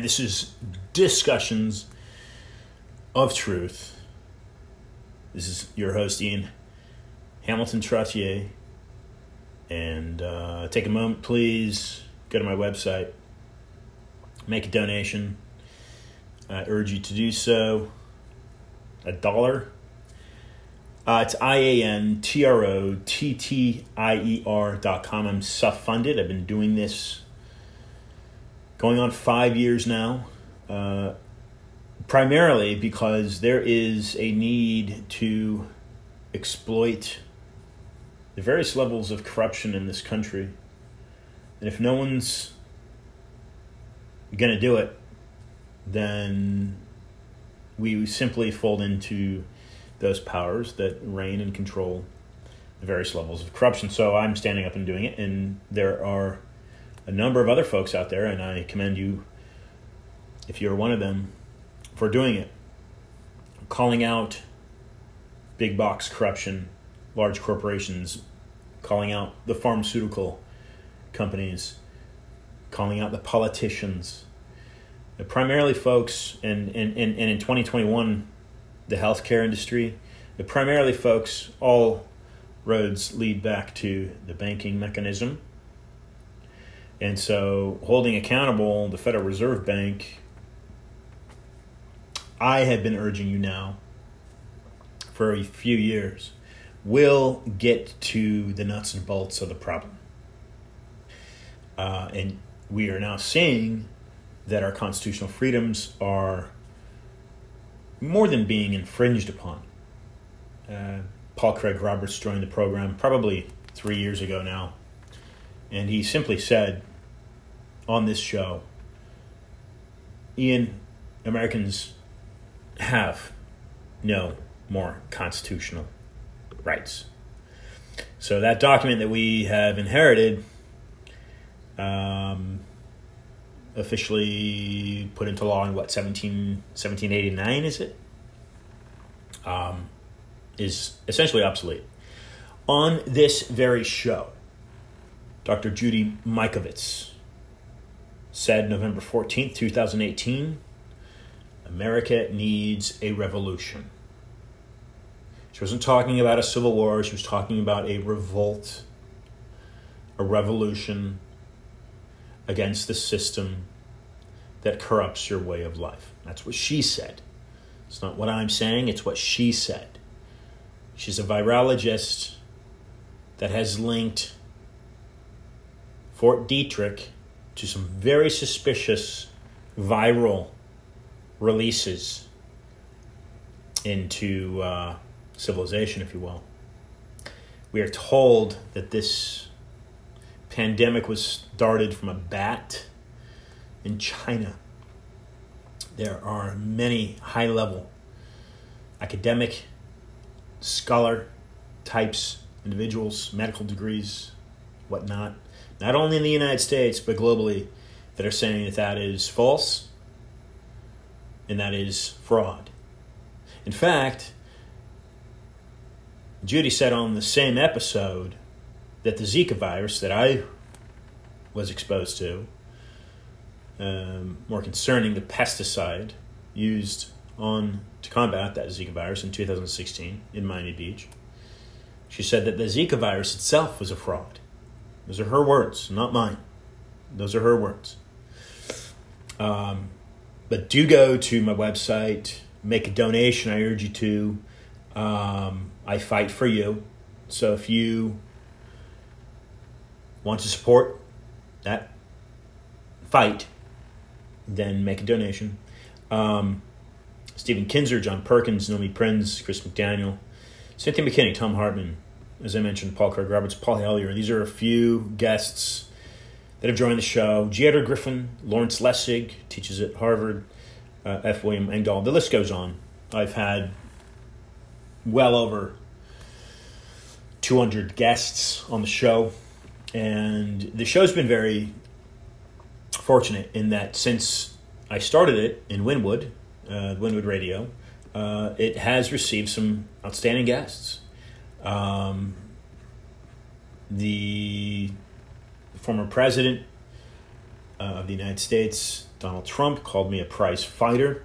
And this is Discussions of Truth. This is your host, Ian Hamilton Trottier. And uh, take a moment, please. Go to my website, make a donation. I urge you to do so. A dollar. Uh, it's I A N T R O T T I E R dot com. I'm self funded. I've been doing this going on five years now, uh, primarily because there is a need to exploit the various levels of corruption in this country. And if no one's going to do it, then we simply fold into those powers that reign and control the various levels of corruption. So I'm standing up and doing it, and there are a number of other folks out there, and I commend you if you're one of them for doing it. Calling out big box corruption, large corporations, calling out the pharmaceutical companies, calling out the politicians. The primarily, folks, and, and, and, and in 2021, the healthcare industry, the primarily, folks, all roads lead back to the banking mechanism and so, holding accountable the Federal Reserve Bank, I have been urging you now for a few years, will get to the nuts and bolts of the problem. Uh, and we are now seeing that our constitutional freedoms are more than being infringed upon. Uh, Paul Craig Roberts joined the program probably three years ago now, and he simply said on this show, Ian, Americans have no more constitutional rights. So that document that we have inherited, um, officially put into law in what 17, 1789 is it? Um, is essentially obsolete. On this very show, Dr. Judy Mikovits, said November 14th, 2018 America needs a revolution. She wasn't talking about a civil war, she was talking about a revolt, a revolution against the system that corrupts your way of life. That's what she said. It's not what I'm saying, it's what she said. She's a virologist that has linked Fort Detrick to some very suspicious viral releases into uh, civilization, if you will. We are told that this pandemic was started from a bat in China. There are many high level academic, scholar types, individuals, medical degrees, whatnot, not only in the United States, but globally, that are saying that that is false and that is fraud. In fact, Judy said on the same episode that the Zika virus that I was exposed to, um, more concerning the pesticide used on to combat that Zika virus in 2016 in Miami Beach. She said that the Zika virus itself was a fraud. Those are her words, not mine. Those are her words. Um, but do go to my website, make a donation. I urge you to. Um, I fight for you. So if you want to support that fight, then make a donation. Um, Stephen Kinzer, John Perkins, Nomi Prins, Chris McDaniel, Cynthia McKinney, Thom Hartmann, as I mentioned, Paul Craig Roberts, Paul Hellyer. These are a few guests that have joined the show. Edward Griffin, Lawrence Lessig, teaches at Harvard, uh, F. William Engdahl. The list goes on. I've had well over 200 guests on the show, and the show's been very fortunate in that since I started it in Wynwood, uh, Wynwood Radio, uh, it has received some outstanding guests. Um, the former president uh, of the United States, Donald Trump, called me a prize fighter.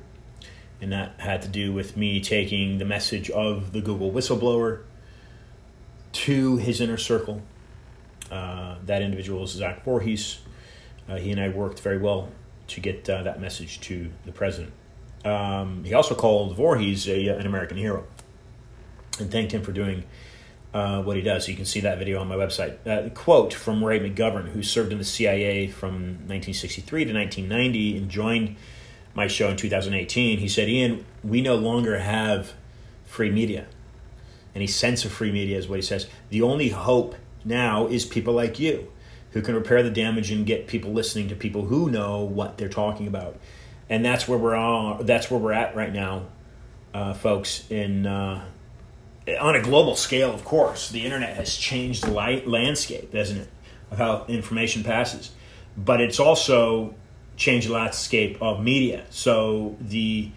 And that had to do with me taking the message of the Google whistleblower to his inner circle. Uh, that individual is Zach Vorhies. Uh, he and I worked very well to get uh, that message to the president. Um, he also called Vorhies a, an American hero and thanked him for doing uh, what he does. So you can see that video on my website. Uh, quote from Ray McGovern, who served in the CIA from 1963 to 1990 and joined my show in 2018. He said, Ian, we no longer have free media. Any sense of free media is what he says. The only hope now is people like you who can repair the damage and get people listening to people who know what they're talking about. And that's where we're all, that's where we're at right now, uh, folks, in uh, on a global scale, of course, the internet has changed the light landscape, hasn't it, of how information passes. But it's also changed the landscape of media. So the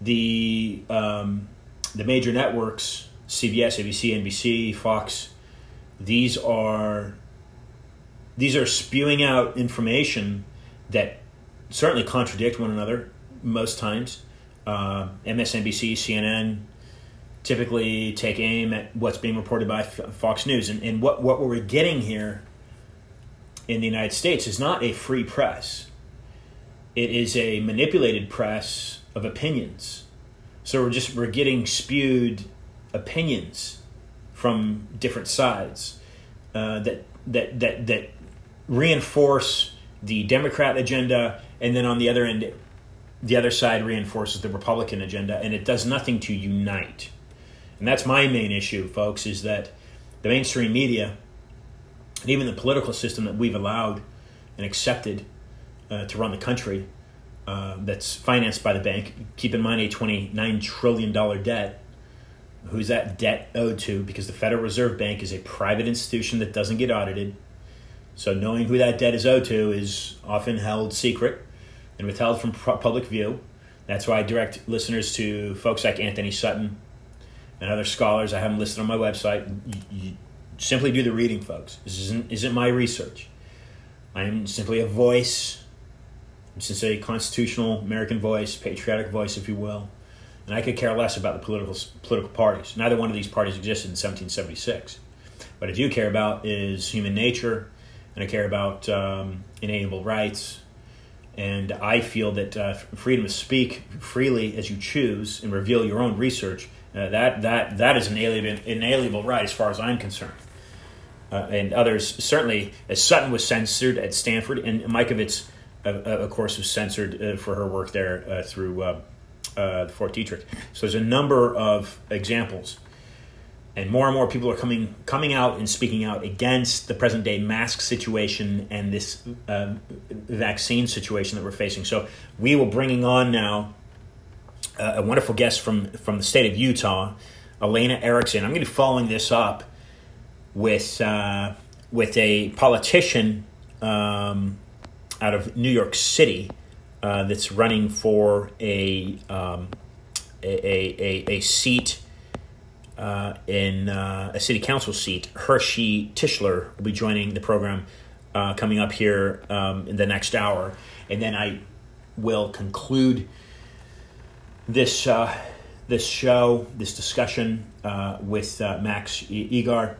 the um, the major networks, CBS, ABC, NBC, Fox, these are these are spewing out information that certainly contradict one another most times. Uh, MSNBC, CNN, typically take aim at what's being reported by Fox News. And, and what, what we're getting here in the United States is not a free press, it is a manipulated press of opinions. So we're just we're getting spewed opinions from different sides uh, that that that that reinforce the Democrat agenda, and then on the other end, the other side reinforces the Republican agenda, and it does nothing to unite. And that's my main issue, folks, is that the mainstream media and even the political system that we've allowed and accepted uh, to run the country uh, that's financed by the bank, keep in mind a $29 trillion debt. Who's that debt owed to? Because the Federal Reserve Bank is a private institution that doesn't get audited. So knowing who that debt is owed to is often held secret and withheld from public view. That's why I direct listeners to folks like Antony Sutton, and other scholars. I have them listed on my website. You, you simply do the reading, folks. This isn't, isn't my research. I am simply a voice. I'm a constitutional American voice, patriotic voice, if you will. And I could care less about the political political parties. Neither one of these parties existed in 1776. What I do care about is human nature, and I care about um, inalienable rights. And I feel that uh, freedom to speak freely as you choose and reveal your own research uh, that that that is an inalienable, inalienable right as far as I'm concerned. Uh, and others certainly, as Sutton was censored at Stanford, and Mikovits, uh, uh of course, was censored uh, for her work there uh, through the Fort Detrick. So there's a number of examples, and more and more people are coming coming out and speaking out against the present day mask situation and this vaccine situation that we're facing. So we will bringing on now a wonderful guest from from the state of Utah, Elena Erickson. I'm going to be following this up with uh, with a politician um, out of New York City uh, that's running for a um, a, a, a, seat uh, in uh, a city council seat. Hershey Tischler will be joining the program uh, coming up here um, in the next hour, and then I will conclude this uh, this show, this discussion uh, with uh, Max Igar,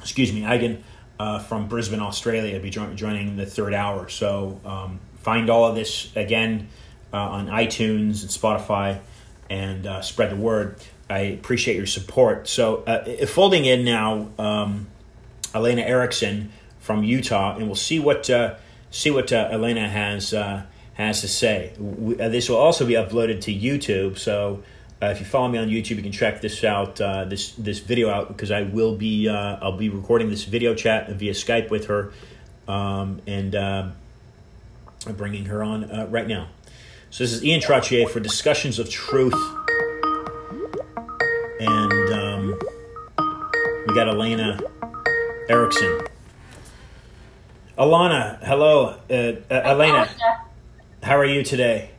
excuse me, Eigen uh, from Brisbane, Australia, be jo- joining the third hour. So um, find all of this again uh, on iTunes and Spotify, and uh, spread the word. I appreciate your support. So folding in now, um, Elena Erickson from Utah, and we'll see what see what Elena has has to say. We, uh, this will also be uploaded to YouTube, so uh, if you follow me on YouTube, you can check this out, uh, this this video out because I will be uh, I'll be recording this video chat via Skype with her, um, and uh, bringing her on uh, right now. So this is Ian Trottier for Discussions of Truth, and um, we got Elena Erickson. Alana, hello, Elena. How are you today?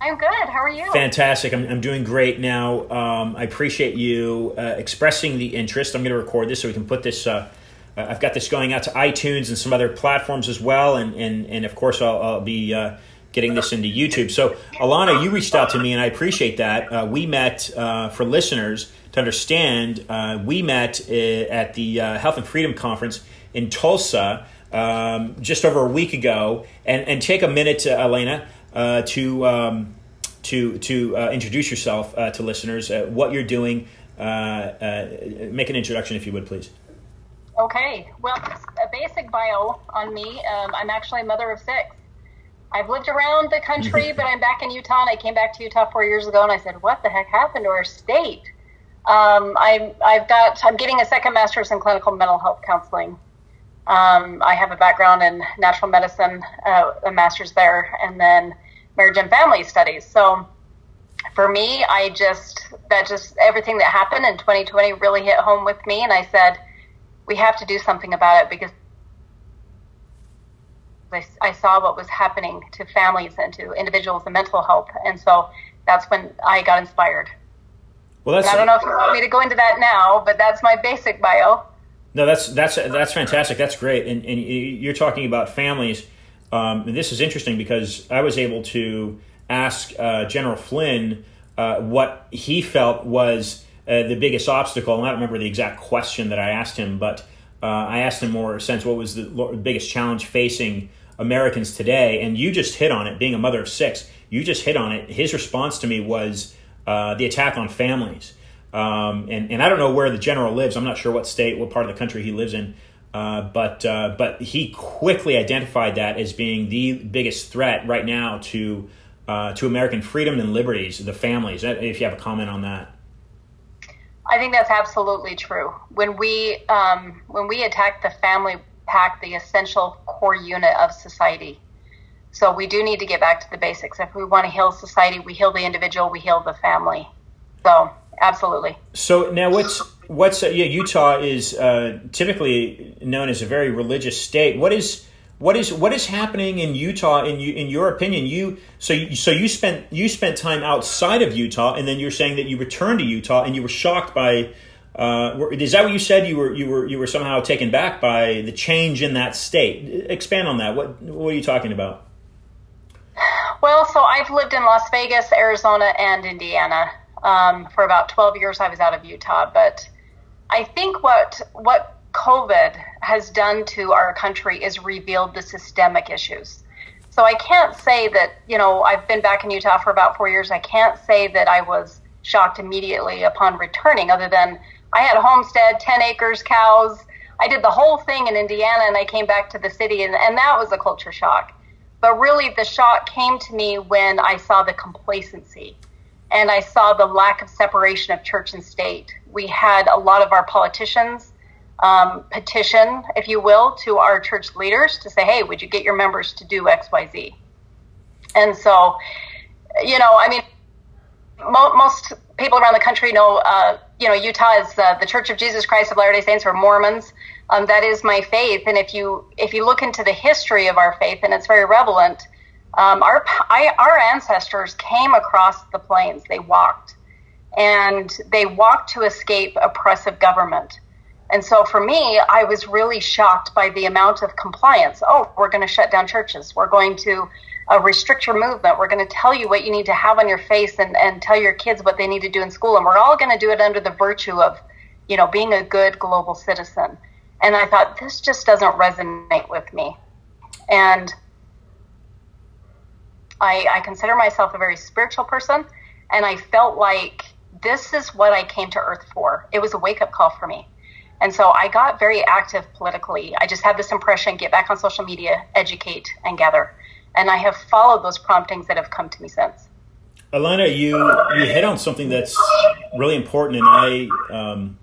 I'm good. How are you? Fantastic. I'm, I'm doing great now. Um, I appreciate you uh, expressing the interest. I'm going to record this so we can put this uh, uh, I've got this going out to iTunes and some other platforms as well, and and and of course I'll, I'll be uh, getting this into YouTube. So Alana, you reached out to me, and I appreciate that. Uh, we met uh, for listeners to understand. Uh, we met uh, at the Health and Freedom Conference in Tulsa um, just over a week ago, and and take a minute, Elena, to. Um, to to introduce yourself to listeners, what you're doing, make an introduction if you would, please. Okay, well, a basic bio on me. Um, I'm actually a mother of six. I've lived around the country, but I'm back in Utah, and I came back to Utah four years ago, and I said, "What the heck happened to our state?" Um, I, I've got. I'm getting a second master's in clinical mental health counseling. Um, I have a background in natural medicine, uh, a master's there, and then marriage and family studies. So, for me, I just that just everything that happened in 2020 really hit home with me, and I said we have to do something about it because I, I saw what was happening to families and to individuals and mental health. And so that's when I got inspired. Well, that's, I don't know if you want me to go into that now, but that's my basic bio. No, that's that's that's fantastic. That's great. And, and you're talking about families. Um, and this is interesting because I was able to ask uh, General Flynn uh, what he felt was uh, the biggest obstacle, and I don't remember the exact question that I asked him, but uh, I asked him more sense what was the biggest challenge facing Americans today, and you just hit on it. Being a mother of six, you just hit on it. His response to me was uh, the attack on families, um, and and I don't know where the general lives. I'm not sure what state, what part of the country he lives in. Uh, but uh, but he quickly identified that as being the biggest threat right now to uh, to American freedom and liberties, the families. If you have a comment on that. I think that's absolutely true. When we um, when we attack the family, pack the essential core unit of society. So we do need to get back to the basics. If we want to heal society, we heal the individual, we heal the family. So absolutely. So now, what's what's uh, yeah? Utah is uh, typically known as a very religious state. What is what is what is happening in Utah in you in your opinion? You so you, so you spent you spent time outside of Utah, and then you're saying that you returned to Utah, and you were shocked by. Uh, is that what you said? You were you were you were somehow taken back by the change in that state. Expand on that. What what are you talking about? Well, so I've lived in Las Vegas, Arizona, and Indiana um, for about twelve years. I was out of Utah, but I think what what COVID has done to our country is revealed the systemic issues. So I can't say that, you know, I've been back in Utah for about four years. I can't say that I was shocked immediately upon returning, other than I had a homestead, 10 acres, cows. I did the whole thing in Indiana and I came back to the city, and, and that was a culture shock. But really, the shock came to me when I saw the complacency and I saw the lack of separation of church and state. We had a lot of our politicians um, petition, if you will, to our church leaders to say, hey, would you get your members to do X, Y, Z? And so, you know, I mean, mo- most people around the country know, uh, you know, Utah is uh, the Church of Jesus Christ of Latter-day Saints or Mormons. Um, that is my faith, and if you if you look into the history of our faith, and it's very relevant, um, our I, our ancestors came across the plains. They walked, and they walked to escape oppressive government. And so for me, I was really shocked by the amount of compliance. Oh, we're going to shut down churches. We're going to uh, restrict your movement. We're going to tell you what you need to have on your face and, and tell your kids what they need to do in school. And we're all going to do it under the virtue of, you know, being a good global citizen. And I thought, this just doesn't resonate with me. And I, I consider myself a very spiritual person. And I felt like this is what I came to earth for. It was a wake up call for me and so I got very active politically. I just had this impression get back on social media, educate, and gather. And I have followed those promptings that have come to me since. Alana, you, you hit on something that's really important, and I um,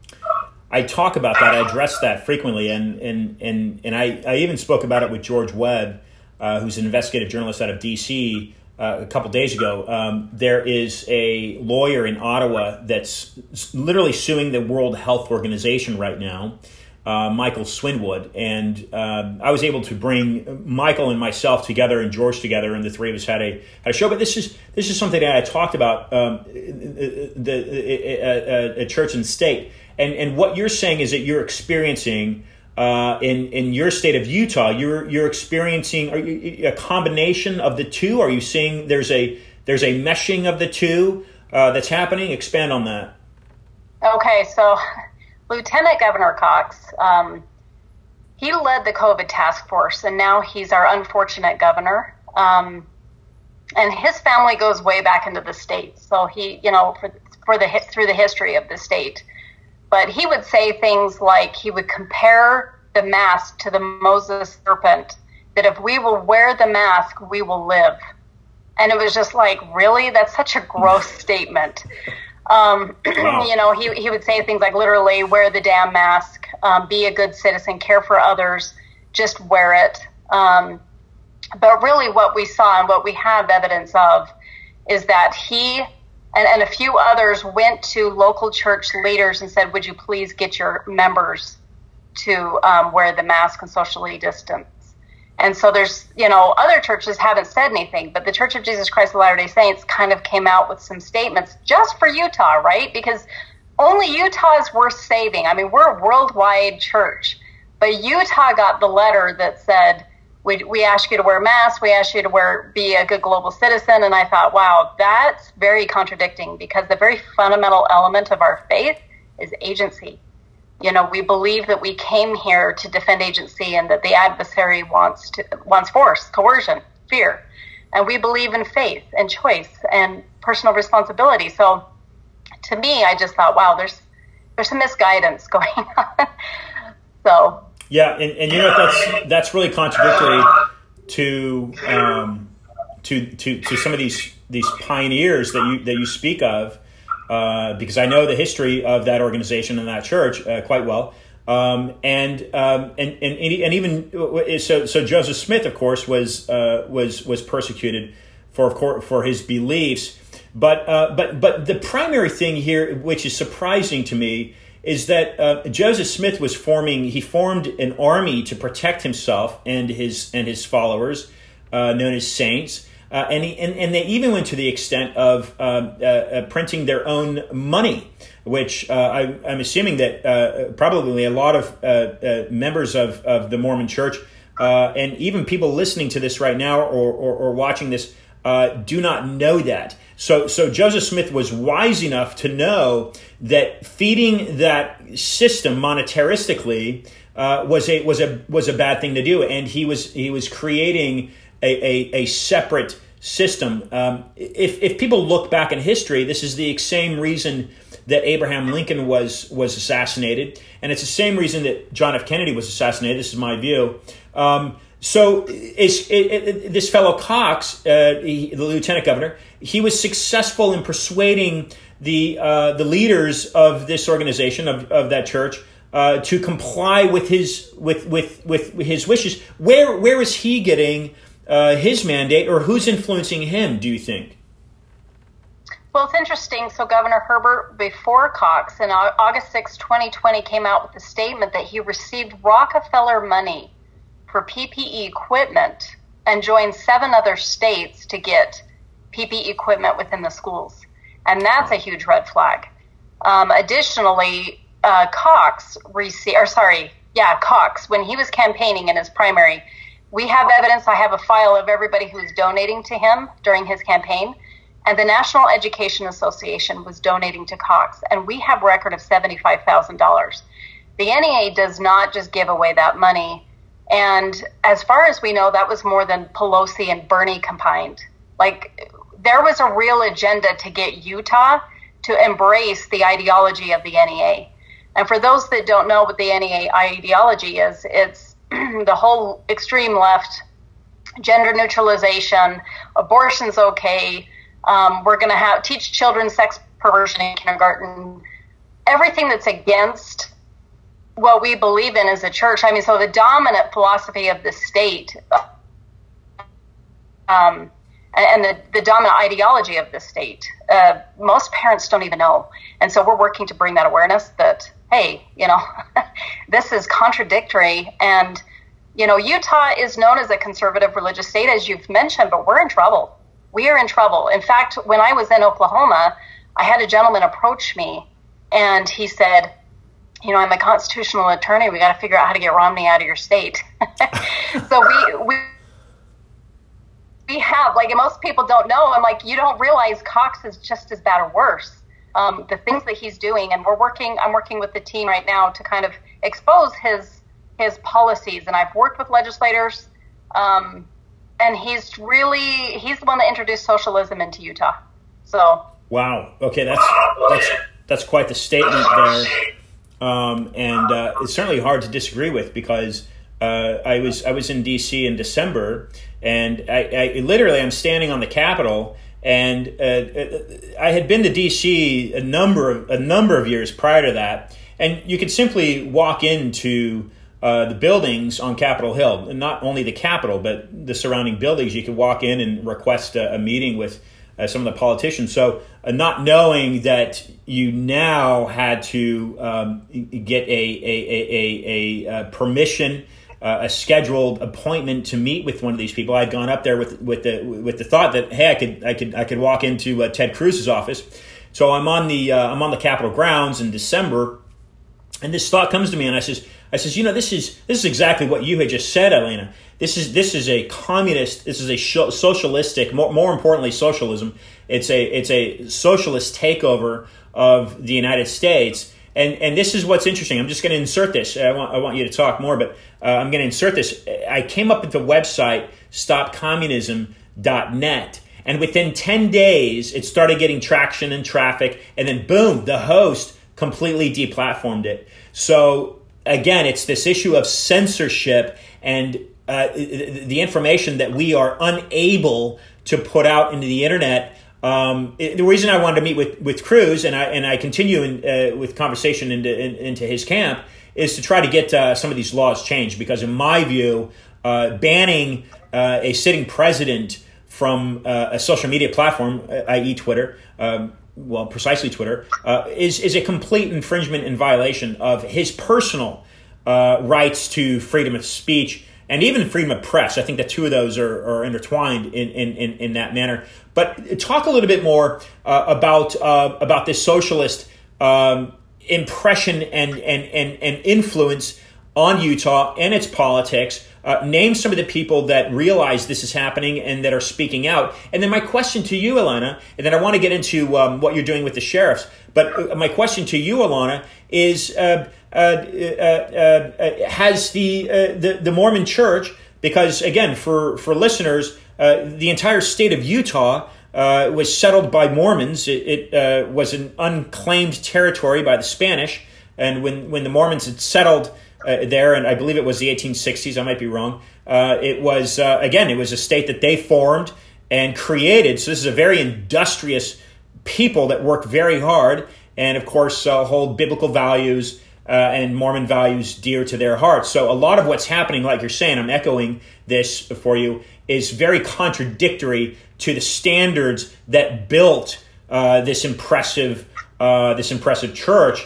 I talk about that. I address that frequently, and and and and I, I even spoke about it with George Webb, uh, who's an investigative journalist out of D.C uh, a couple days ago. Um, there is a lawyer in Ottawa that's literally suing the World Health Organization right now. Uh, Michael Swinwood, and uh, I was able to bring Michael and myself together and George together, and the three of us had a had a show. But this is this is something that I talked about um, the, the, a, a, church and state, and and what you're saying is that you're experiencing uh, in in your state of Utah, you're you're experiencing you, a combination of the two. Are you seeing there's a there's a meshing of the two uh, that's happening? Expand on that. Okay, so Lieutenant Governor Cox, um, he led the COVID task force, and now he's our unfortunate governor. Um, and his family goes way back into the state. So he, you know, for for the through the history of the state. But he would say things like he would compare the mask to the Moses serpent. That if we will wear the mask, we will live. And it was just like, really? That's such a gross statement. Um, wow. You know, he, he would say things like literally, wear the damn mask, um, be a good citizen, care for others, just wear it. Um, but really, what we saw and what we have evidence of is that he and, and a few others went to local church leaders and said, Would you please get your members to um, wear the mask and socially distance? And so there's, you know, other churches haven't said anything, but the Church of Jesus Christ of Latter day Saints kind of came out with some statements just for Utah, right? Because only Utah is worth saving. I mean, we're a worldwide church, but Utah got the letter that said, we, we ask you to wear masks. We ask you to wear, be a good global citizen. And I thought, wow, that's very contradicting because the very fundamental element of our faith is agency. You know, we believe that we came here to defend agency and that the adversary wants to, wants force, coercion, fear. And we believe in faith and choice and personal responsibility. So to me, I just thought, wow, there's, there's some misguidance going on. so yeah, and, and you know that's that's really contradictory to um, to to to some of these these pioneers that you that you speak of, uh, because I know the history of that organization and that church uh, quite well. Um, and, um, and and and even so so Joseph Smith, of course, was uh, was was persecuted for of course, for his beliefs. But uh, but but the primary thing here, which is surprising to me, is that uh, Joseph Smith was forming. He formed an army to protect himself and his and his followers, uh, known as saints. Uh, and, he, and and they even went to the extent of um, uh, uh, printing their own money, which uh, I, am assuming that probably a lot of members of, of the Mormon Church and even people listening to this right now or, or, or watching this do not know that. So, so Joseph Smith was wise enough to know that feeding that system monetaristically uh, was a was a was a bad thing to do, and he was he was creating a, a, a separate system. Um, if if people look back in history, this is the same reason that Abraham Lincoln was was assassinated, and it's the same reason that John F. Kennedy was assassinated. This is my view. Um, so it, it, this fellow Cox, uh, he, the lieutenant governor, he was successful in persuading the uh, the leaders of this organization of, of that church uh, to comply with his with, with with his wishes. Where where is he getting uh, his mandate, or who's influencing him? Do you think? Well, it's interesting. So, Governor Herbert, before Cox, in August 6, 2020, came out with a statement that he received Rockefeller money for PPE equipment and joined seven other states to get PPE equipment within the schools. And that's a huge red flag. Um, additionally, uh, Cox received, or sorry, yeah, Cox, when he was campaigning in his primary, we have evidence. I have a file of everybody who was donating to him during his campaign. And the National Education Association was donating to Cox. And we have record of $75,000. The NEA does not just give away that money and as far as we know, that was more than Pelosi and Bernie combined. Like, there was a real agenda to get Utah to embrace the ideology of the NEA. And for those that don't know what the NEA ideology is, it's the whole extreme left, gender neutralization, abortion's okay. Um, we're going to have teach children sex perversion in kindergarten. Everything that's against what we believe in as a church. I mean, so the dominant philosophy of the state, um, and the, the dominant ideology of the state, uh, most parents don't even know. And so we're working to bring that awareness that, hey, you know, this is contradictory. And, you know, Utah is known as a conservative religious state, as you've mentioned, but we're in trouble. We are in trouble. In fact, when I was in Oklahoma, I had a gentleman approach me and he said, you know, I'm a constitutional attorney. We got to figure out how to get Romney out of your state. so we we we have like most people don't know. I'm like you don't realize Cox is just as bad or worse. Um, the things that he's doing, and we're working. I'm working with the team right now to kind of expose his his policies, and I've worked with legislators. Um, and he's really he's the one that introduced socialism into Utah. So wow, okay, that's that's that's quite the statement there, um, and uh, it's certainly hard to disagree with because uh, I was I was in D.C. in December, and I, I literally I'm standing on the Capitol. And uh, I had been to D.C. a number of a number of years prior to that, and you could simply walk into uh, the buildings on Capitol Hill, and not only the Capitol, but the surrounding buildings. You could walk in and request a, a meeting with uh, some of the politicians. So, uh, not knowing that you now had to um, get a, a, a, a, a permission. Uh, a scheduled appointment to meet with one of these people. I'd gone up there with with the with the thought that hey, I could I could I could walk into uh, Ted Cruz's office. So I'm on the uh, I'm on the Capitol grounds in December, and this thought comes to me, and I says I says, you know, this is this is exactly what you had just said, Elena. This is this is a communist. This is a socialistic. More, more importantly, socialism. It's a it's a socialist takeover of the United States. And and this is what's interesting. I'm just going to insert this. I want I want you to talk more, but uh, I'm going to insert this. I came up with the website stopcommunism.net. And within 10 days, it started getting traction and traffic. And then, boom, the host completely deplatformed it. So again, it's this issue of censorship and uh, the information that we are unable to put out into the internet. Um, it, the reason I wanted to meet with, with Cruz and I and I continue in, uh, with conversation into in, into his camp is to try to get uh, some of these laws changed because in my view, uh, banning uh, a sitting president from uh, a social media platform, i.e., Twitter, um, well, precisely Twitter, uh, is is a complete infringement and violation of his personal uh, rights to freedom of speech and even freedom of press. I think the two of those are, are intertwined in, in, in, in, that manner. But talk a little bit more uh, about uh, about this socialist um, impression and, and, and, and influence on Utah and its politics. Uh, name some of the people that realize this is happening and that are speaking out. And then my question to you, Alana, and then I want to get into um, what you're doing with the sheriffs. But uh, my question to you, Alana, is uh, uh, uh, has the, the, the Mormon Church, because again, for for listeners, the entire state of Utah. was settled by Mormons. It, it was an unclaimed territory by the Spanish, and when, when the Mormons had settled uh, there, and I believe it was the 1860s. I might be wrong. Uh, it was uh, again, it was a state that they formed and created. So this is a very industrious people that work very hard, and of course uh, hold biblical values. Uh, and Mormon values dear to their hearts. So, a lot of what's happening, like you're saying, I'm echoing this for you, is very contradictory to the standards that built uh, this impressive, this impressive church.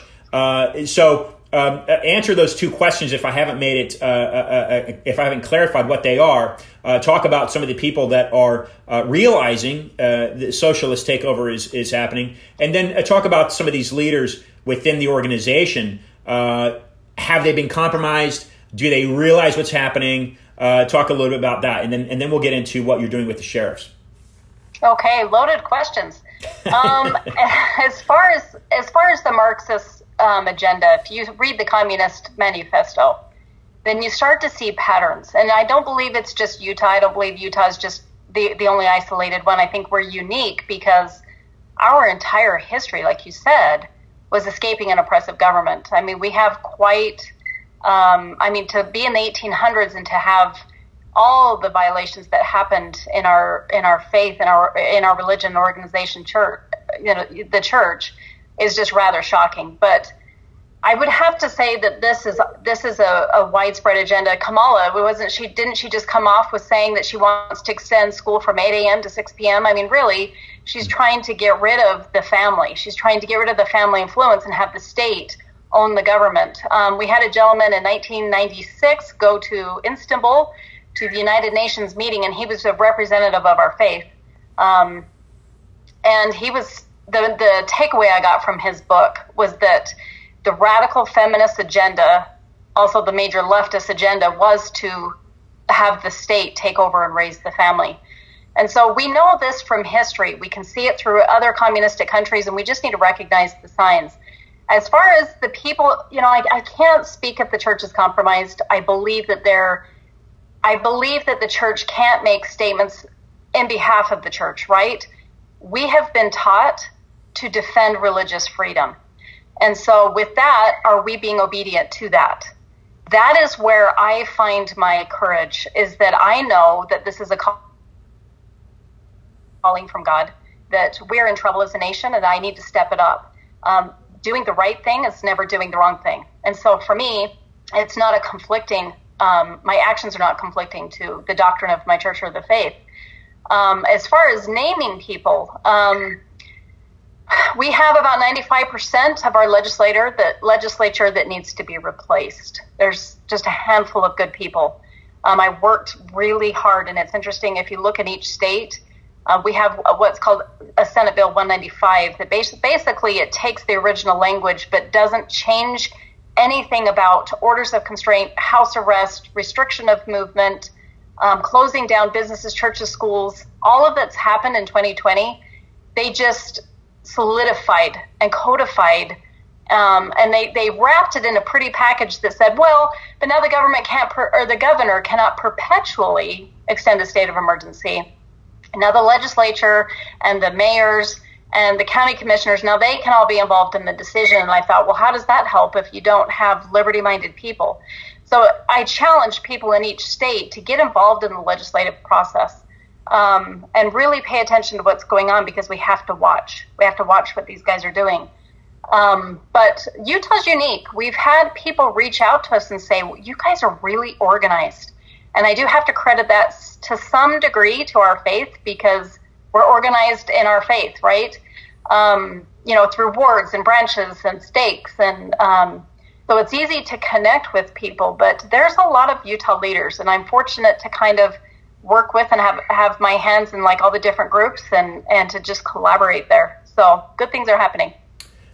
so, um, uh, answer those two questions if I haven't made it, uh, uh, uh, uh if I haven't clarified what they are. Uh, talk about some of the people that are realizing the socialist takeover is, is happening, and then talk about some of these leaders within the organization. have they been compromised? Do they realize what's happening? talk a little bit about that, and then and then we'll get into what you're doing with the sheriffs. Okay, loaded questions. Um, as far as as far as the Marxist um, agenda, if you read the Communist Manifesto, then you start to see patterns. And I don't believe it's just Utah. I don't believe Utah is just the, the only isolated one. I think we're unique because our entire history, like you said, was escaping an oppressive government. I mean, we have quite, um, I mean, to be in the 1800s and to have all the violations that happened in our in our faith in our in our religion organization church you know the church is just rather shocking. But I would have to say that this is this is a, a, widespread agenda. Kamala wasn't she didn't she just come off with saying that she wants to extend school from 8 a.m. to 6 p.m. I mean, really, she's trying to get rid of the family. She's trying to get rid of the family influence and have the state own the government. Um, we had a gentleman in 1996 go to Istanbul to the United Nations meeting, and he was a representative of our faith. Um, and he was the the takeaway I got from his book was that the radical feminist agenda, also the major leftist agenda, was to have the state take over and raise the family. And so we know this from history. We can see it through other communistic countries, and we just need to recognize the signs. As far as the people, you know, I, I can't speak if the church is compromised. I believe that they're, I believe that the church can't make statements in behalf of the church, right? We have been taught to defend religious freedom. And so, with that, are we being obedient to that? That is where I find my courage, is that I know that this is a calling from God, that we're in trouble as a nation and I need to step it up. Um, doing the right thing is never doing the wrong thing. And so for me, it's not a conflicting, um, my actions are not conflicting to the doctrine of my church or the faith. Um, as far as naming people, um, we have about 95% of our legislator that legislature that needs to be replaced. There's just a handful of good people. Um, I worked really hard, and it's interesting if you look at each state, uh, we have what's called a Senate Bill 195 that basically it takes the original language but doesn't change anything about orders of constraint, house arrest, restriction of movement, um, closing down businesses, churches, schools. All of that's happened in 2020. They just solidified and codified. Um, and they, they wrapped it in a pretty package that said, well, but now the government can't, per- or the governor cannot perpetually extend a state of emergency. Now, the legislature and the mayors and the county commissioners, now they can all be involved in the decision. And I thought, well, how does that help if you don't have liberty minded people? So I challenged people in each state to get involved in the legislative process um, and really pay attention to what's going on because we have to watch. We have to watch what these guys are doing. Um, but Utah's unique. We've had people reach out to us and say, you guys are really organized. And I do have to credit that to some degree to our faith because we're organized in our faith, right? Um, you know, through wards and branches and stakes. And um, so it's easy to connect with people, but there's a lot of Utah leaders, and I'm fortunate to kind of work with and have, have my hands in like all the different groups and, and to just collaborate there. So good things are happening.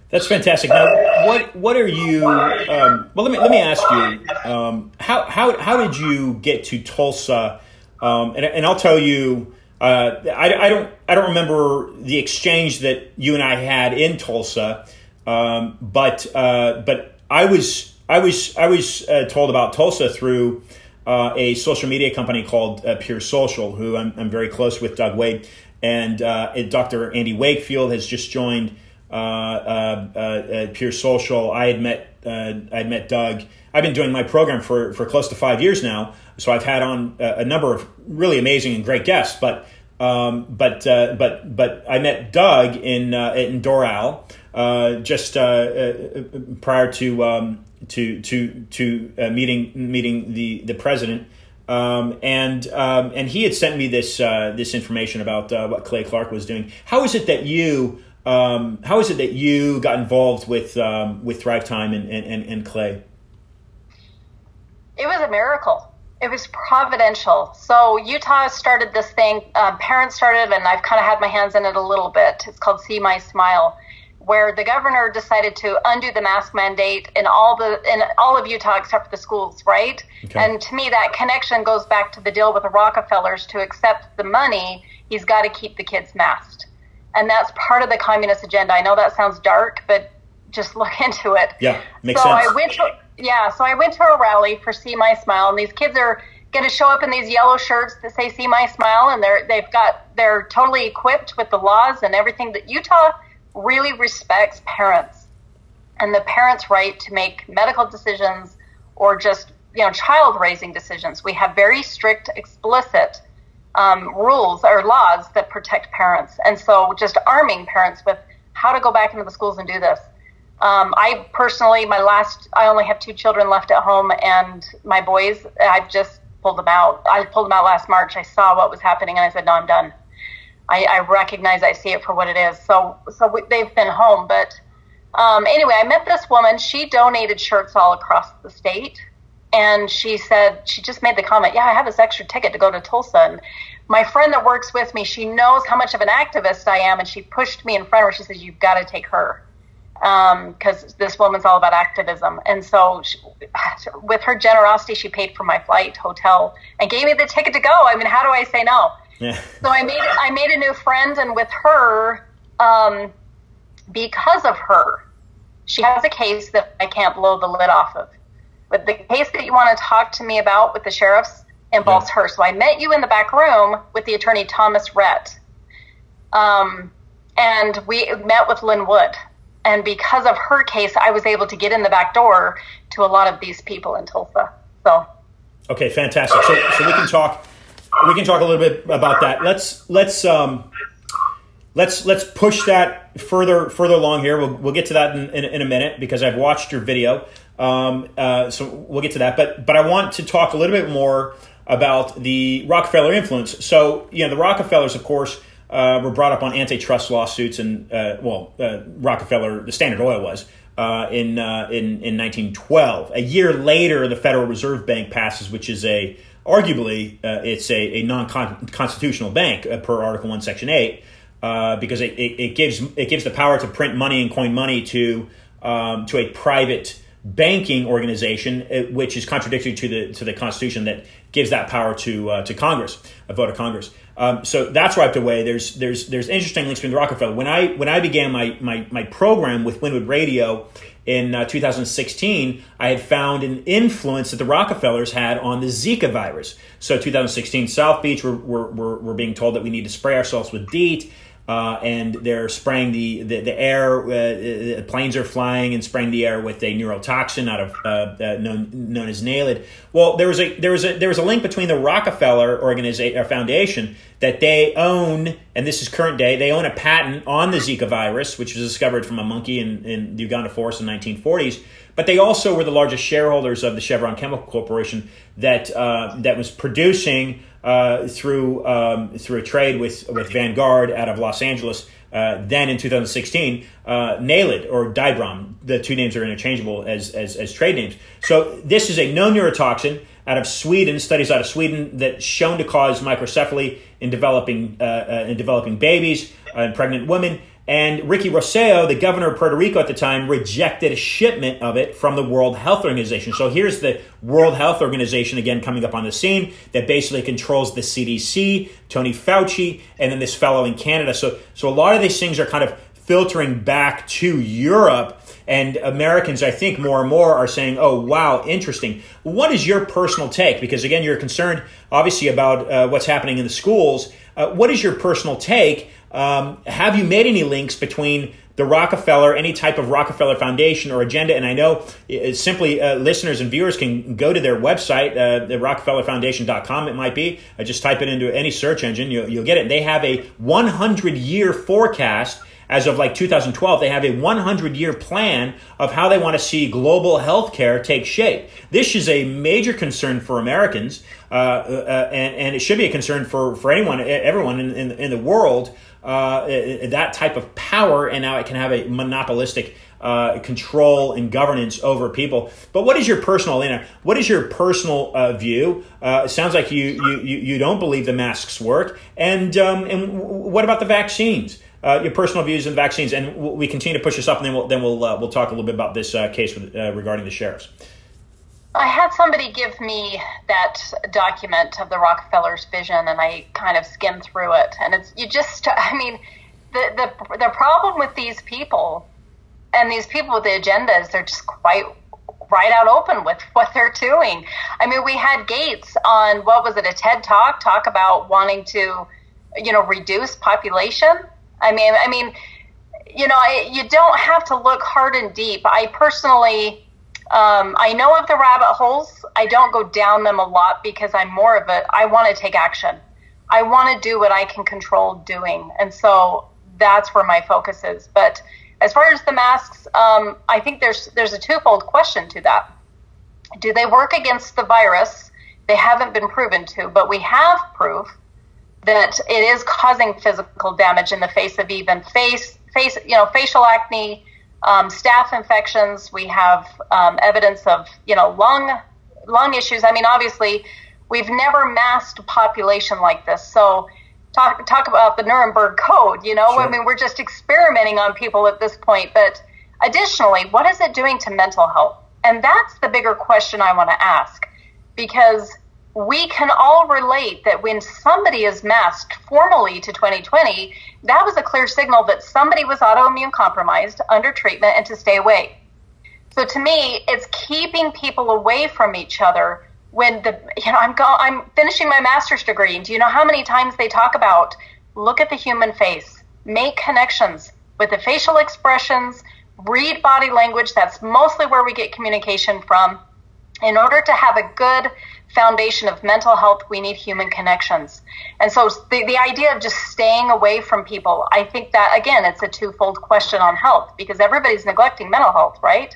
That's fantastic. Now, what what are you? Um, well, let me let me ask you. Um, how how how did you get to Tulsa? Um, and, and I'll tell you. Uh, I, I don't I don't remember the exchange that you and I had in Tulsa, um, but uh, but I was I was I was uh, told about Tulsa through uh, a social media company called uh, Pure Social, who I'm, I'm very close with Doug Wade, and uh, Dr. Andy Wakefield has just joined uh, uh, uh, Pure Social. I had met I had met Doug. I've been doing my program for for close to five years now, so I've had on a, number of really amazing and great guests. But um, but but but I met Doug in in Doral just prior to. Um, to to to uh, meeting meeting the the president. Um, and um, and he had sent me this uh, this information about uh, what Clay Clark was doing. How is it that you um, how is it that you got involved with um, with Thrive Time and, and, and Clay? It was a miracle. It was providential. So Utah started this thing. Uh, parents started, and I've kind of had my hands in it a little bit. It's called See My Smile, where the governor decided to undo the mask mandate in all the in all of Utah except for the schools, right? Okay. And to me, that connection goes back to the deal with the Rockefellers to accept the money. He's got to keep the kids masked and that's part of the communist agenda. I know that sounds dark, but just look into it. Yeah, makes so sense. I went to, yeah, so I went to a rally for See My Smile, and these kids are going to show up in these yellow shirts that say "See My Smile," and they're they've got they're totally equipped with the laws and everything that Utah really respects parents and the parents' right to make medical decisions or just you know child raising decisions. We have very strict, explicit um, rules or laws that protect parents. And so just arming parents with how to go back into the schools and do this. Um, I personally, my last, I only have two children left at home, and my boys, I've just pulled them out. I pulled them out last March. I saw what was happening, and I said, "No, I'm done." I, I recognize, I see it for what it is. So, so we, they've been home. But um, anyway, I met this woman. She donated shirts all across the state and she said she just made the comment yeah i have this extra ticket to go to tulsa and my friend that works with me she knows how much of an activist i am and she pushed me in front of her she says you've got to take her because um, this woman's all about activism. And so, she, with her generosity, she paid for my flight, hotel, and gave me the ticket to go. I mean, how do I say no? Yeah. So I made I made a new friend, and with her, um, because of her, she has a case that I can't blow the lid off of. But the case that you want to talk to me about with the sheriffs involves yeah. her. So I met you in the back room with the attorney Thomas Renz. Um, and we met with Lin Wood. And because of her case, I was able to get in the back door to a lot of these people in Tulsa. So, okay, fantastic. So, so we can talk. We can talk a little bit about that. Let's let's um, let's let's push that further further along here. We'll, we'll get to that in, in, in a minute because I've watched your video. Um, uh, so we'll get to that. But but I want to talk a little bit more about the Rockefeller influence. So you know the Rockefellers, of course uh, were brought up on antitrust lawsuits, and uh, well, uh, Rockefeller, the Standard Oil was uh, in, uh, in in 1912. A year later, the Federal Reserve Bank passes, which is a arguably uh, it's a, a non-constitutional bank uh, per Article One, Section Eight, uh, because it, it, it, gives it gives the power to print money and coin money to um, to a private banking organization, which is contradictory to the to the Constitution that gives that power to uh, to Congress, a vote of Congress. Um, so that's wiped away. There's there's there's interesting links between the Rockefeller. When I when I began my my, my program with Winwood Radio in uh, 2016, I had found an influence that the Rockefellers had on the Zika virus. So 2016, South Beach, we're, we're, we're being told that we need to spray ourselves with DEET. Uh, and they're spraying the the, the air. Uh, uh, planes are flying and spraying the air with a neurotoxin out of uh, uh known, known as Naled. Well, there was a there was a there was a link between the Rockefeller organization or foundation that they own, and this is current day. They own a patent on the Zika virus, which was discovered from a monkey in, in the Uganda forest in the 1940s. But they also were the largest shareholders of the Chevron Chemical Corporation that uh, that was producing uh, through um, through a trade with with Vanguard out of Los Angeles. Uh, then in 2016, uh, or Dibrom, the two names are interchangeable as, as, as trade names. So this is a known neurotoxin out of Sweden, studies out of Sweden that shown to cause microcephaly in developing uh, uh, in developing babies and pregnant women. And Ricky Rosselló, the governor of Puerto Rico at the time, rejected a shipment of it from the World Health Organization. So here's the World Health Organization again coming up on the scene that basically controls the CDC, Tony Fauci, and then this fellow in Canada. So, so a lot of these things are kind of filtering back to Europe. And Americans, I think, more and more are saying, oh, wow, interesting. What is your personal take? Because again, you're concerned, obviously, about uh, what's happening in the schools. Uh, what is your personal take um, have you made any links between the Rockefeller, any type of Rockefeller Foundation or agenda? And I know uh, simply uh, listeners and viewers can go to their website, uh, the RockefellerFoundation.com, it might be. Uh, just type it into any search engine, you'll, you'll get it. They have a 100 year forecast as of like 2012, they have a 100 year plan of how they want to see global healthcare take shape. This is a major concern for Americans, uh, uh, and, and, it should be a concern for, for anyone, everyone in, in, in the world uh, that type of power, and now it can have a monopolistic uh, control and governance over people. But what is your personal? What is your personal uh, view? Uh, it sounds like you, you you don't believe the masks work, and um, and what about the vaccines? Uh, your personal views on vaccines, and we continue to push this up, and then we'll then we'll uh, we'll talk a little bit about this case with, regarding the sheriffs. I had somebody give me that document of the Rockefeller's vision, and I kind of skimmed through it. And it's you just, I mean, the the the problem with these people and these people with the agendas, they're just quite right out open with what they're doing. I mean, we had Gates on what was it, a TED talk, talk about wanting to, you know, reduce population. I mean, I mean, you know, I, you don't have to look hard and deep. I personally um, I know of the rabbit holes. I don't go down them a lot because I'm more of a, I want to take action. I want to do what I can control doing. And so that's where my focus is. But as far as the masks, um, I think there's, there's a twofold question to that. Do they work against the virus? They haven't been proven to, but we have proof that it is causing physical damage in the face of even face, face, you know, facial acne, um, staph infections. We have um, evidence of you know lung lung issues. I mean, obviously, we've never masked a population like this. So talk talk about the Nuremberg Code. You know, sure. I mean, we're just experimenting on people at this point, but. Additionally, what is it doing to mental health? And that's the bigger question I want to ask because we can all relate that when somebody is masked formally to 2020, that was a clear signal that somebody was autoimmune compromised, under treatment, and to stay away. So to me, it's keeping people away from each other when the you know I'm go, I'm finishing my master's degree. Do you know how many times they talk about look at the human face, make connections with the facial expressions, read body language. That's mostly where we get communication from. In order to have a good foundation of mental health, we need human connections. And so the, the idea of just staying away from people, I think that, again, it's a twofold question on health because everybody's neglecting mental health, right?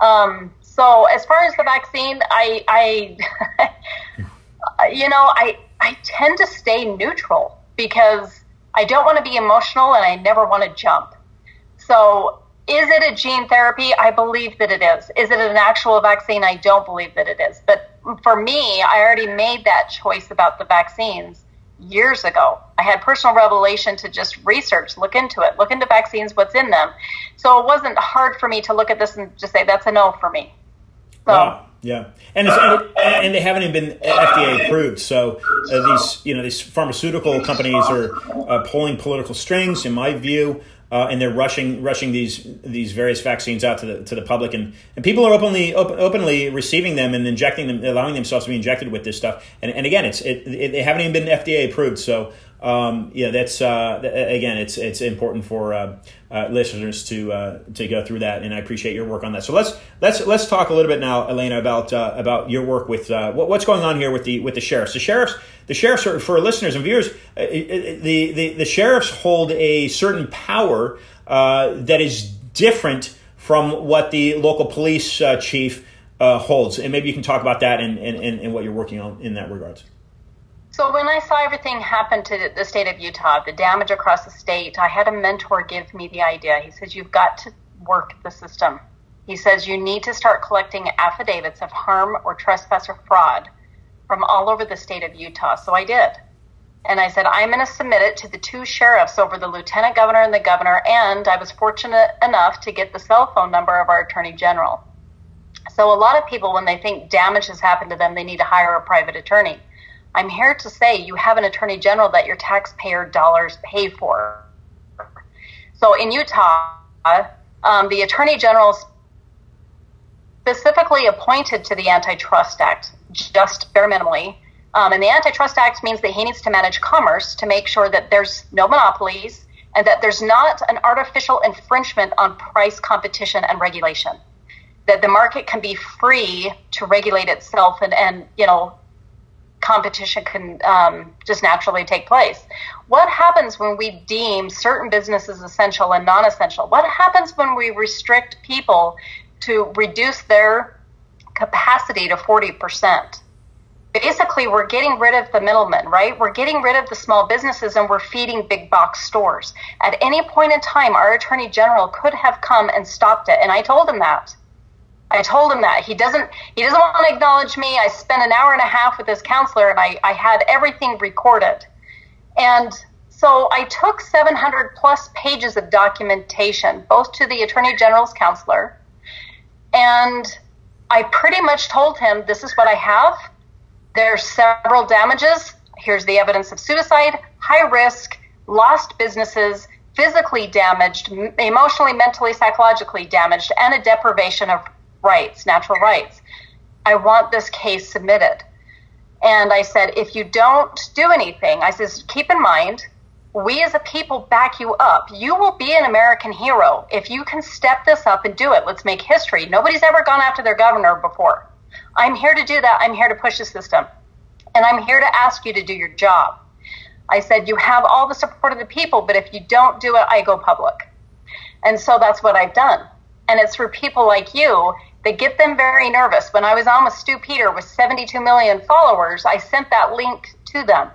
Um, so as far as the vaccine, I, I you know, I, I tend to stay neutral because I don't want to be emotional and I never want to jump. So is it a gene therapy? I believe that it is. Is it an actual vaccine? I don't believe that it is. But for me, I already made that choice about the vaccines years ago. I had personal revelation to just research, look into it, look into vaccines, what's in them. So it wasn't hard for me to look at this and just say that's a no for me. So. Wow. Yeah, and, and they haven't even been FDA approved. So uh, these, you know, these pharmaceutical companies are uh, pulling political strings, in my view uh, and they're rushing rushing these these various vaccines out to the to the public, and, and people are openly open, openly receiving them and injecting them, allowing themselves to be injected with this stuff. And, and again, it's it, it, they haven't even been FDA approved, so um, yeah, that's uh, again, it's it's important for uh, uh, listeners to uh, to go through that, and I appreciate your work on that. So let's let's let's talk a little bit now, Elena, about uh, about your work with what, what's going on here with the with the sheriffs. The sheriffs, the sheriffs are for listeners and viewers. Uh, the, the the sheriffs hold a certain power uh, that is different from what the local police uh, chief holds, and maybe you can talk about that and, and, and what you're working on in that regards. So when I saw everything happen to the state of Utah, the damage across the state, I had a mentor give me the idea. He says, You've got to work the system. He says, You need to start collecting affidavits of harm or trespass or fraud from all over the state of Utah. So I did. And I said, I'm going to submit it to the two sheriffs over the lieutenant governor and the governor. And I was fortunate enough to get the cell phone number of our attorney general. So a lot of people, when they think damage has happened to them, they need to hire a private attorney. I'm here to say you have an attorney general that your taxpayer dollars pay for. So in Utah, um, the attorney general specifically appointed to the Antitrust Act, just bare minimally. Um, and the Antitrust Act means that he needs to manage commerce to make sure that there's no monopolies and that there's not an artificial infringement on price competition and regulation. That the market can be free to regulate itself and, and you know, competition can um, just naturally take place. What happens when we deem certain businesses essential and non essential? What happens when we restrict people to reduce their capacity to 40%? Basically, we're getting rid of the middlemen, right? We're getting rid of the small businesses and we're feeding big box stores. At any point in time, our attorney general could have come and stopped it. And I told him that. I told him that he doesn't he doesn't want to acknowledge me. I spent an hour and a half with his counselor and I, I had everything recorded. And so I took 700 plus pages of documentation, both to the Attorney General's counselor, and I pretty much told him this is what I have. There's several damages. Here's the evidence of suicide, high risk, lost businesses, physically damaged, emotionally, mentally, psychologically damaged, and a deprivation of rights, natural rights. I want this case submitted. And I said, if you don't do anything, I says, keep in mind, we as a people back you up. You will be an American hero if you can step this up and do it. Let's make history. Nobody's ever gone after their governor before. I'm here to do that. I'm here to push the system. And I'm here to ask you to do your job. I said, you have all the support of the people, but if you don't do it, I go public. And so that's what I've done. And it's for people like you that get them very nervous. When I was on with Stew Peter with 72 million followers, I sent that link to them.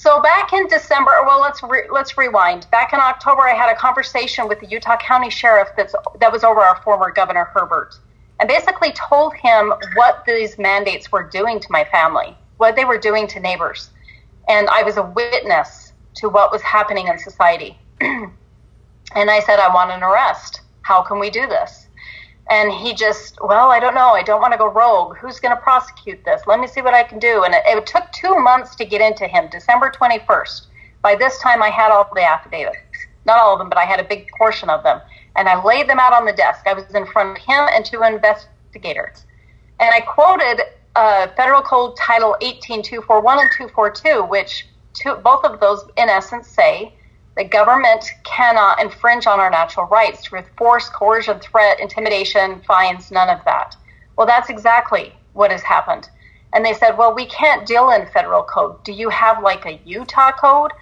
So back in December, well, let's re, let's rewind. Back in October, I had a conversation with the Utah County Sheriff that's that was over our former Governor Herbert, and basically told him what these mandates were doing to my family, what they were doing to neighbors, and I was a witness to what was happening in society. and I said, I want an arrest. How can we do this? And he just, well, I don't know. I don't want to go rogue. Who's going to prosecute this? Let me see what I can do. And it, it took two months to get into him, December 21st. By this time, I had all the affidavits. Not all of them, but I had a big portion of them. And I laid them out on the desk. I was in front of him and two investigators. And I quoted uh, Federal Code Title 18241 and 242, which two, both of those, in essence, say the government cannot infringe on our natural rights through force, coercion, threat, intimidation, fines, none of that. Well, that's exactly what has happened. And they said, well, we can't deal in federal code. Do you have like a Utah code?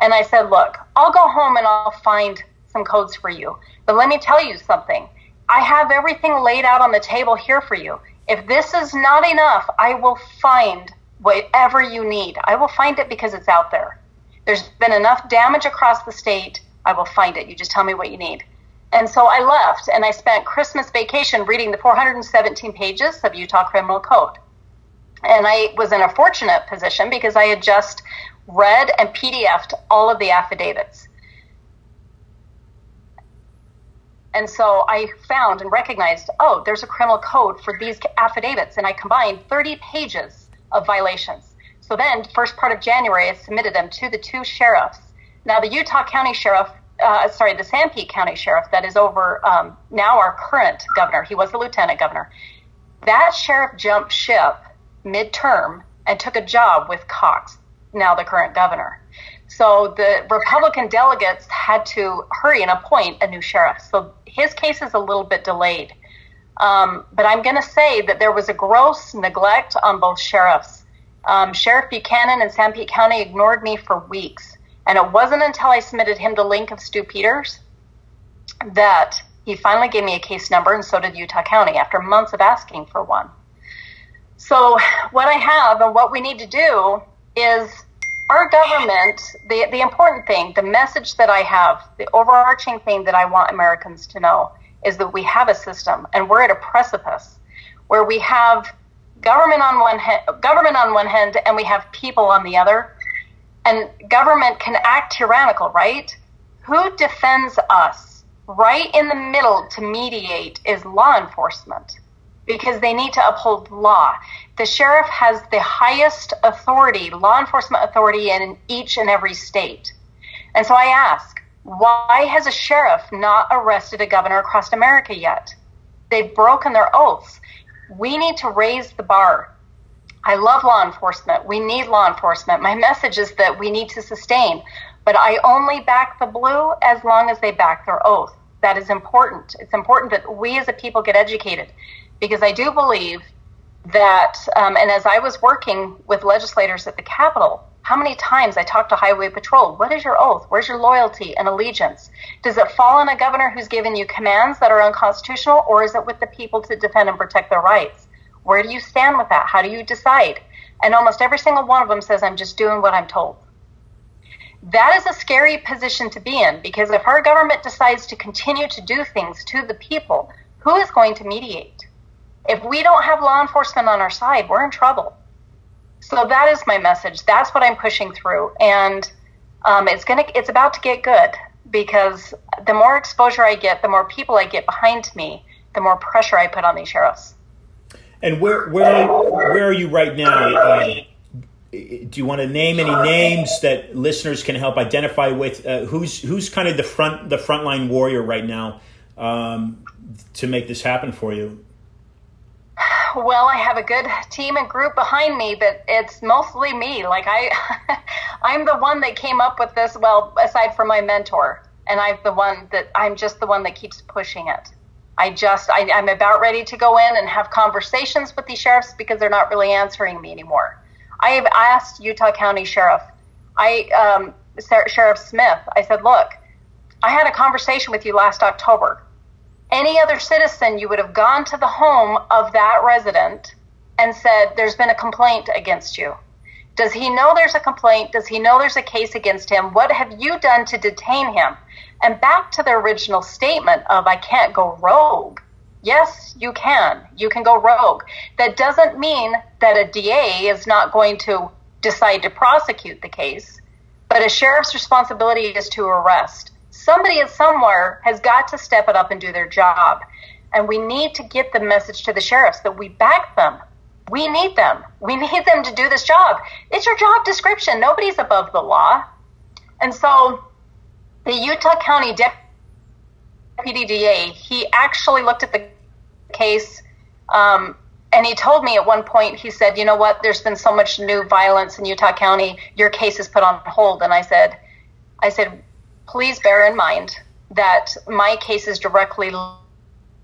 And I said, look, I'll go home and I'll find some codes for you. But let me tell you something. I have everything laid out on the table here for you. If this is not enough, I will find whatever you need. I will find it because it's out there. There's been enough damage across the state. I will find it. You just tell me what you need. And so I left and I spent Christmas vacation reading the 417 pages of Utah Criminal Code. And I was in a fortunate position because I had just read and PDFed all of the affidavits. And so I found and recognized, oh, there's a criminal code for these affidavits. And I combined 30 pages of violations. So then, first part of January, I submitted them to the two sheriffs. Now, the Utah County Sheriff, uh, sorry, the Sanpete County Sheriff, that is over um, now our current governor, he was the lieutenant governor. That sheriff jumped ship midterm and took a job with Cox, now the current governor. So the Republican delegates had to hurry and appoint a new sheriff. So his case is a little bit delayed. Um, but I'm going to say that there was a gross neglect on both sheriffs. Um, Sheriff Buchanan in Sanpete County ignored me for weeks. And it wasn't until I submitted him the link of Stew Peters that he finally gave me a case number, and so did Utah County after months of asking for one. So, what I have and what we need to do is our government, the, the important thing, the message that I have, the overarching thing that I want Americans to know is that we have a system and we're at a precipice where we have government on one hand, government on one hand, and we have people on the other. And government can act tyrannical, right? Who defends us? Right in the middle to mediate is law enforcement because they need to uphold law. The sheriff has the highest authority, law enforcement authority in each and every state. And so I ask, why has a sheriff not arrested a governor across America yet? They've broken their oaths. We need to raise the bar. I love law enforcement. We need law enforcement. My message is that we need to sustain, but I only back the blue as long as they back their oath. That is important. It's important that we as a people get educated because I do believe that, um, and as I was working with legislators at the Capitol, how many times I talked to Highway Patrol? What is your oath? Where's your loyalty and allegiance? Does it fall on a governor who's given you commands that are unconstitutional, or is it with the people to defend and protect their rights? Where do you stand with that? How do you decide? And almost every single one of them says, I'm just doing what I'm told. That is a scary position to be in because if our government decides to continue to do things to the people, who is going to mediate? If we don't have law enforcement on our side, we're in trouble. So that is my message. That's what I'm pushing through, and um, it's gonna it's about to get good because the more exposure I get, the more people I get behind me, the more pressure I put on these sheriffs. And where where where are you right now? Uh, do you want to name any names that listeners can help identify with? Uh, who's who's kind of the front the frontline warrior right now um, to make this happen for you? Well, I have a good team and group behind me, but it's mostly me. Like I, I'm the one that came up with this. Well, aside from my mentor, and I'm the one that I'm just the one that keeps pushing it. I just I, I'm about ready to go in and have conversations with these sheriffs because they're not really answering me anymore. I have asked Utah County Sheriff, I um, Sheriff Smith. I said, look, I had a conversation with you last October any other citizen, you would have gone to the home of that resident and said, There's been a complaint against you. Does he know there's a complaint? Does he know there's a case against him? What have you done to detain him? And back to the original statement of, I can't go rogue. Yes, you can. You can go rogue. That doesn't mean that a DA is not going to decide to prosecute the case, but a sheriff's responsibility is to arrest somebody somewhere has got to step it up and do their job. And we need to get the message to the sheriffs that we back them. We need them. We need them to do this job. It's your job description. Nobody's above the law. And so the Utah County Deputy DA, he actually looked at the case um, and he told me at one point, he said, You know what? There's been so much new violence in Utah County. Your case is put on hold. And I said, I said, please bear in mind that my case is directly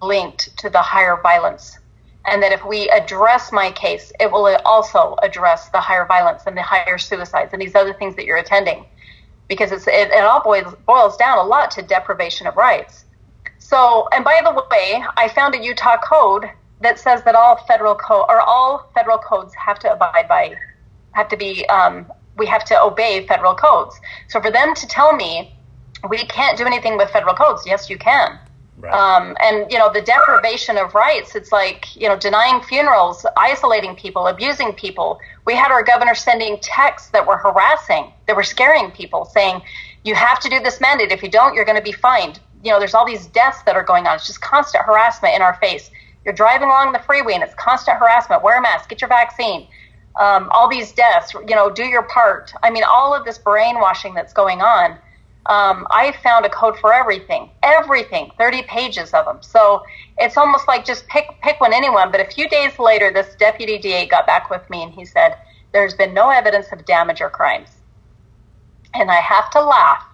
linked to the higher violence. And that if we address my case, it will also address the higher violence and the higher suicides and these other things that you're attending. Because it, it all boils, boils down a lot to deprivation of rights. So, and by the way, I found a Utah code that says that all federal code or all federal codes have to abide by, have to be, um, we have to obey federal codes. So for them to tell me we can't do anything with federal codes, yes, you can. Right. Um, and you know the deprivation of rights. It's like you know denying funerals, isolating people, abusing people. We had our governor sending texts that were harassing, that were scaring people, saying you have to do this mandate. If you don't, you're going to be fined. You know, there's all these deaths that are going on. It's just constant harassment in our face. You're driving along the freeway and it's constant harassment. Wear a mask. Get your vaccine. Um, all these deaths. You know, do your part. I mean, all of this brainwashing that's going on. Um, I found a code for everything, everything, 30 pages of them. So it's almost like just pick pick one, anyone. But a few days later, this deputy DA got back with me and he said, "There's been no evidence of damage or crimes." And I have to laugh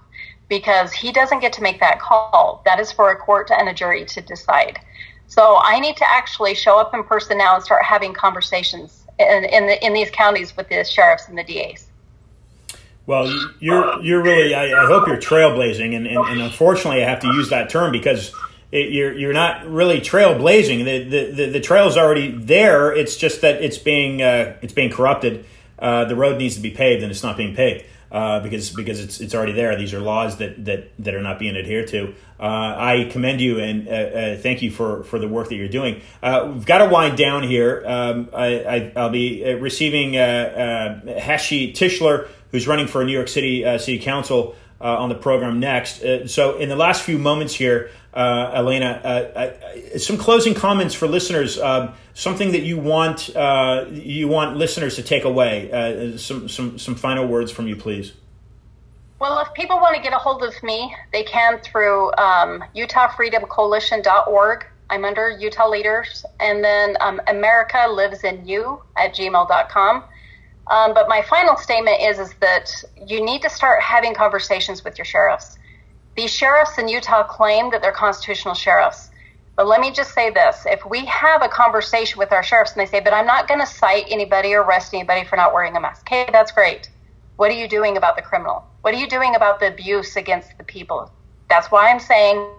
because he doesn't get to make that call. That is for a court and a jury to decide. So I need to actually show up in person now and start having conversations in, in, the, in these counties with the sheriffs and the DAs. Well, you're you're really. I, I hope you're trailblazing, and, and, and, unfortunately, I have to use that term because it, you're you're not really trailblazing. The, the the the trail is already there. It's just that it's being uh, it's being corrupted. Uh, the road needs to be paved, and it's not being paved uh, because because it's it's already there. These are laws that that that are not being adhered to. Uh, I commend you and uh, uh, thank you for for the work that you're doing. Uh, we've got to wind down here. Um, I, will be uh, receiving Heshy Tischler, who's running for New York City City Council. on the program next. so, in the last few moments here, Elena, some closing comments for listeners. Something that you want uh, you want listeners to take away. Uh, some some some final words from you, please. Well, if people want to get a hold of me, they can through um, UtahFreedomCoalition.org. I'm under Utah Leaders, and then um, America Lives in You at gmail.com. Um, but my final statement is is that you need to start having conversations with your sheriffs. These sheriffs in Utah claim that they're constitutional sheriffs. But let me just say this if we have a conversation with our sheriffs and they say, but I'm not going to cite anybody or arrest anybody for not wearing a mask, okay, that's great. What are you doing about the criminal? What are you doing about the abuse against the people? That's why I'm saying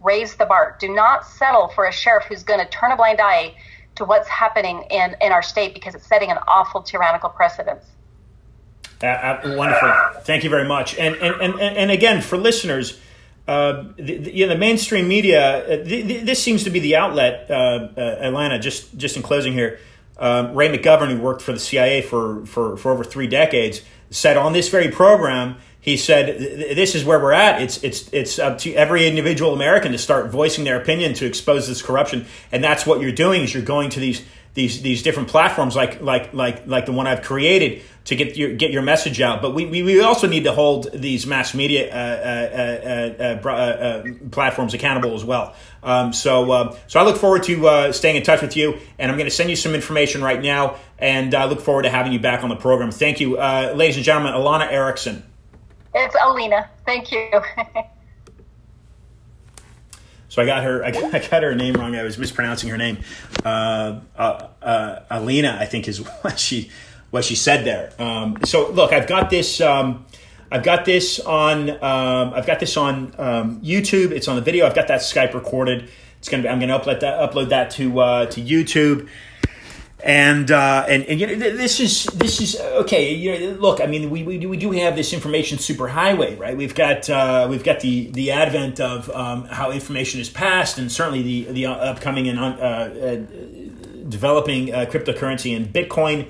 raise the bar. Do not settle for a sheriff who's going to turn a blind eye to what's happening in, in our state because it's setting an awful tyrannical precedence. Uh, uh, wonderful. Thank you very much. And, and, and, and again, for listeners, uh, the, the, you know, the mainstream media, uh, this seems to be the outlet, uh, uh, Atlanta, just, just in closing here. Um, Ray McGovern, who worked for the CIA for, for, for over three decades, said on this very program, he said, "This is where we're at. It's it's it's up to every individual American to start voicing their opinion to expose this corruption, and that's what you're doing. Is you're going to these these these different platforms like like like like the one I've created to get your get your message out. But we, we, we also need to hold these mass media uh, uh, uh, uh, uh platforms accountable as well. Um, so um, so I look forward to uh, staying in touch with you, and I'm going to send you some information right now, and I look forward to having you back on the program. Thank you, ladies and gentlemen. Alana Erickson. It's Alina. Thank you. So I got her. I got, her name wrong. I was mispronouncing her name. Uh, uh, uh, Alina, I think, is what she what she said there. Um, so look, I've got this. Um, I've got this on. Um, I've got this on um, YouTube. It's on the video. I've got that Skype recorded. It's gonna. Be, I'm gonna upload that. Upload that to uh, to YouTube and uh, and and you know, this is this is okay. You know, look, I mean, we, we we do have this information superhighway, right? We've got uh, we've got the the advent of um, how information is passed, and certainly the the upcoming and uh, uh developing uh, cryptocurrency and Bitcoin.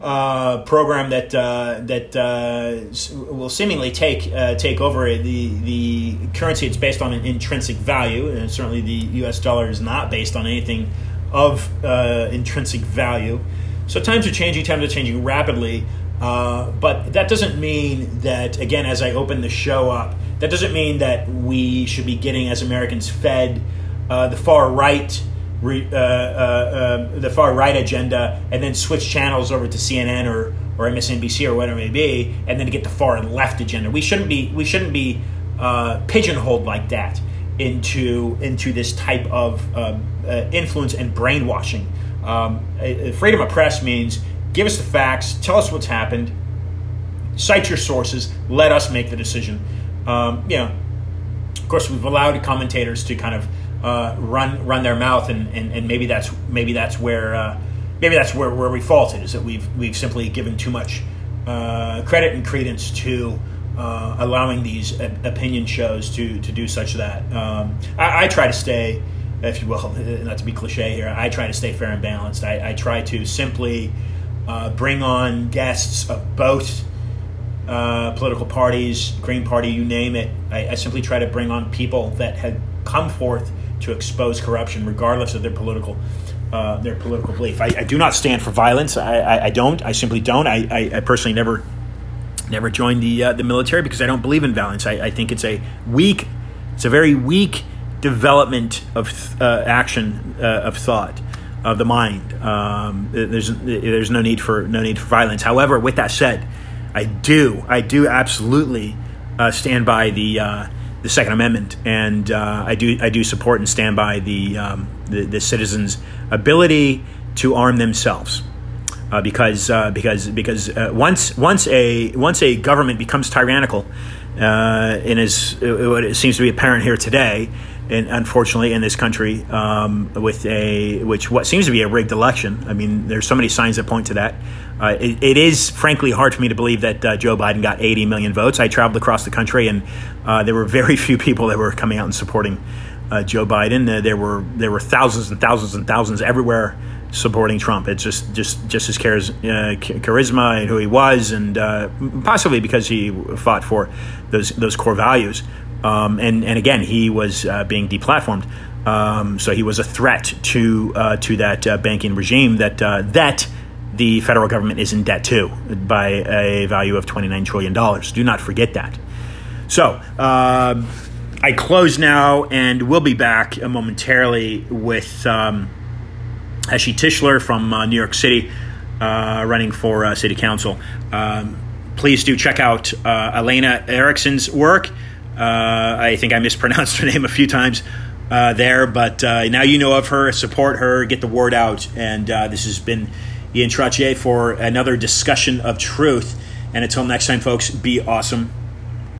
uh, program that uh, that uh, will seemingly take uh, take over the the currency. It's based on an intrinsic value, and certainly the U.S. dollar is not based on anything of uh, intrinsic value. So times are changing. Times are changing rapidly. Uh, but that doesn't mean that, again, as I open the show up, that doesn't mean that we should be getting, as Americans, fed the far right uh, uh, um, the far right agenda and then switch channels over to CNN or, or MSNBC or whatever it may be, and then get the far left agenda. We shouldn't be we shouldn't be uh, pigeonholed like that into into this type of um, uh, influence and brainwashing. Um, freedom of press means give us the facts, tell us what's happened, cite your sources, let us make the decision. Um, you know, of course, we've allowed commentators to kind of uh, run run their mouth, and, and, and maybe that's maybe that's where uh, maybe that's where, where we faulted is that we've we've simply given too much uh, credit and credence to uh, allowing these opinion shows to to do such that. Um, I, I, try to stay, if you will, not to be cliche here. I try to stay fair and balanced. I, I try to simply uh, bring on guests of both. Uh, political parties, Green Party, you name it. I, I, simply try to bring on people that had come forth to expose corruption, regardless of their political uh, their political belief. I, I, do not stand for violence. I, I, don't. I simply don't. I, personally never never joined the uh, the military because I don't believe in violence. I, I, think it's a weak, it's a very weak development of uh, action uh, of thought of the mind. Um, there's there's no need for no need for violence. However, with that said, I do I do absolutely uh, stand by the uh, the Second Amendment, and uh, I do I do support and stand by the um, the, the, citizens' ability to arm themselves. Uh, because uh, because because uh, once once a once a government becomes tyrannical, uh, and is what it seems to be apparent here today, and unfortunately in this country, um, with a which what seems to be a rigged election. I mean, there's so many signs that point to that. Uh, it, it is frankly hard for me to believe that uh, Joe Biden got 80 million votes. I traveled across the country, and uh, there were very few people that were coming out and supporting uh, Joe Biden. Uh, there were there were thousands and thousands and thousands everywhere supporting Trump. It's just just just his uh, charisma and who he was, and possibly because he fought for those those core values. Um, and and again, he was being deplatformed. Um, so he was a threat to to that banking regime that that the federal government is in debt to by a value of $29 trillion. Do not forget that. So, uh, I close now and we'll be back momentarily with um, Heshy Tischler from uh, New York City uh, running for uh, City Council. Um, please do check out uh, Elena Erickson's work. Uh, I think I mispronounced her name a few times. Uh, there, but now you know of her. Support her, get the word out, and this has been Ian Trottier for another discussion of truth. And until next time, folks, be awesome.